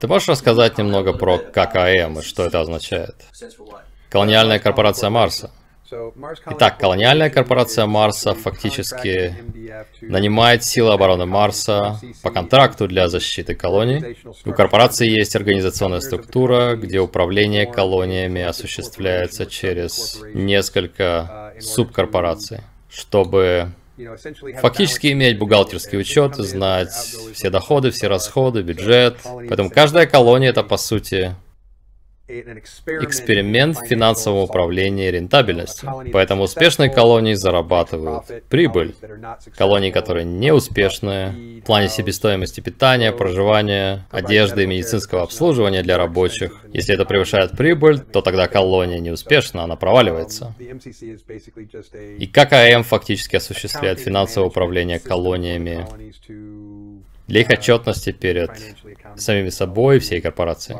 Ты можешь рассказать немного про ККМ и что это означает? Колониальная корпорация Марса. Итак, колониальная корпорация Марса фактически нанимает силы обороны Марса по контракту для защиты колоний. У корпорации есть организационная структура, где управление колониями осуществляется через несколько субкорпораций, чтобы Фактически иметь бухгалтерский учет, знать все доходы, все расходы, бюджет. Поэтому каждая колония это по сути эксперимент финансового управления и рентабельности. Поэтому успешные колонии зарабатывают прибыль. Колонии, которые неуспешные, в плане себестоимости питания, проживания, одежды и медицинского обслуживания для рабочих, если это превышает прибыль, то тогда колония неуспешна, она проваливается. И ККМ фактически осуществляет финансовое управление колониями для их отчетности перед самими собой и всей корпорацией.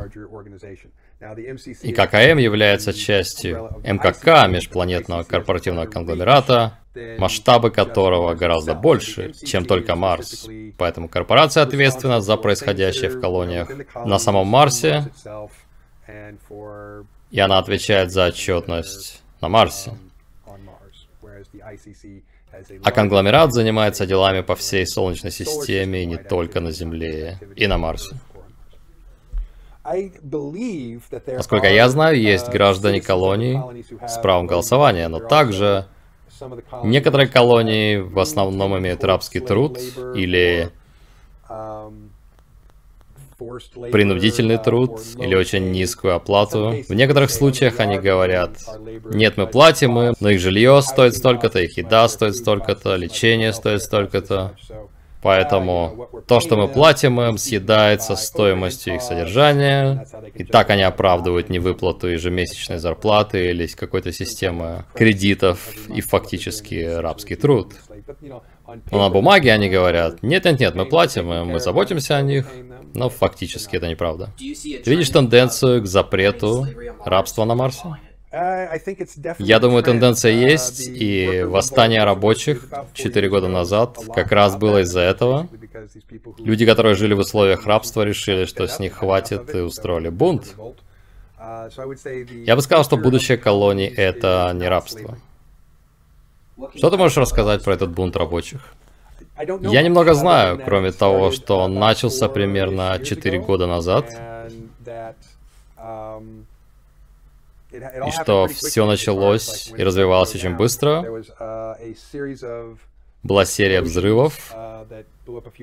И ККМ является частью МКК, межпланетного корпоративного конгломерата, масштабы которого гораздо больше, чем только Марс. Поэтому корпорация ответственна за происходящее в колониях на самом Марсе, и она отвечает за отчетность на Марсе. А конгломерат занимается делами по всей Солнечной системе, и не только на Земле, и на Марсе. Насколько я знаю, есть uh, граждане колоний с правом голосования, но также некоторые колонии в основном имеют рабский труд или um, принудительный uh, труд или очень низкую оплату. В некоторых случаях они говорят, нет, мы платим им, но их жилье стоит столько-то, их еда стоит столько-то, лечение стоит столько-то. Поэтому то, что мы платим им, съедается стоимостью их содержания, и так они оправдывают невыплату ежемесячной зарплаты или какой-то системы кредитов и фактически рабский труд. Но на бумаге они говорят, нет-нет-нет, мы платим им, мы заботимся о них, но фактически это неправда. Ты видишь тенденцию к запрету рабства на Марсе? Я думаю, тенденция uh, есть, и восстание рабочих 4 года назад как раз было из-за этого. Люди, которые жили в условиях рабства, решили, что с них хватит, и устроили бунт. Uh, Я бы сказал, что будущее колонии — это не рабство. Что ты можешь рассказать про этот бунт рабочих? Я немного знаю, кроме того, что он начался примерно 4 года назад и что все началось и развивалось очень быстро. Была серия взрывов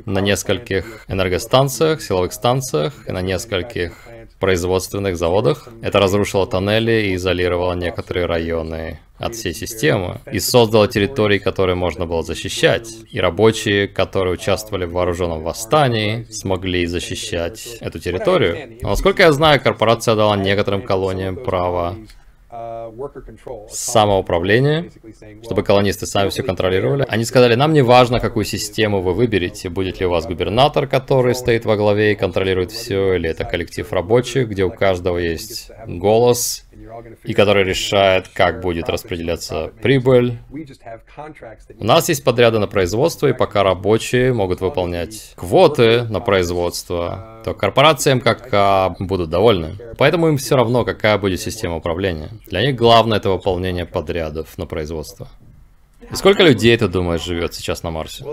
на нескольких энергостанциях, силовых станциях и на нескольких производственных заводах. Это разрушило тоннели и изолировало некоторые районы от всей системы и создало территории, которые можно было защищать. И рабочие, которые участвовали в вооруженном восстании, смогли защищать эту территорию. Но, насколько я знаю, корпорация дала некоторым колониям право самоуправления, чтобы колонисты сами все контролировали. Они сказали, нам не важно, какую систему вы выберете, будет ли у вас губернатор, который стоит во главе и контролирует все, или это коллектив рабочих, где у каждого есть голос, и который решает, как будет распределяться прибыль. У нас есть подряды на производство, и пока рабочие могут выполнять квоты на производство, то корпорации МКК будут довольны. Поэтому им все равно, какая будет система управления. Для них главное это выполнение подрядов на производство. И сколько людей, ты думаешь, живет сейчас на Марсе?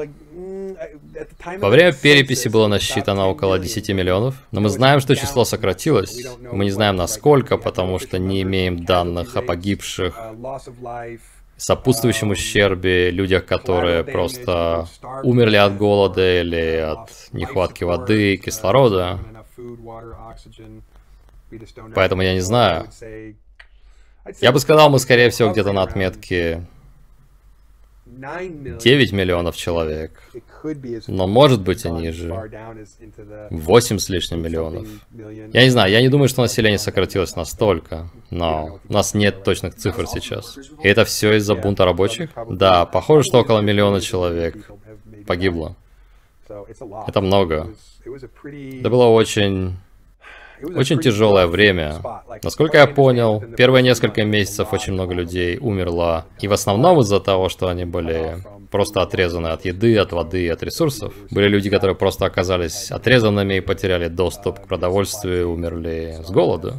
Во время переписи было насчитано около 10 миллионов, но мы знаем, что число сократилось. Мы не знаем насколько, потому что не имеем данных о погибших, сопутствующем ущербе, людях, которые просто умерли от голода или от нехватки воды и кислорода. Поэтому я не знаю. Я бы сказал, мы скорее всего где-то на отметке 9 миллионов человек. Но может быть они же 8 с лишним миллионов. Я не знаю, я не думаю, что население сократилось настолько, но у нас нет точных цифр сейчас. И это все из-за бунта рабочих? Да, похоже, что около миллиона человек погибло. Это много. Это было очень Очень тяжелое время. Насколько я понял, первые несколько месяцев очень много людей умерло. И в основном из-за того, что они были просто отрезаны от еды, от воды и от ресурсов. Были люди, которые просто оказались отрезанными и потеряли доступ к продовольствию, умерли с голоду.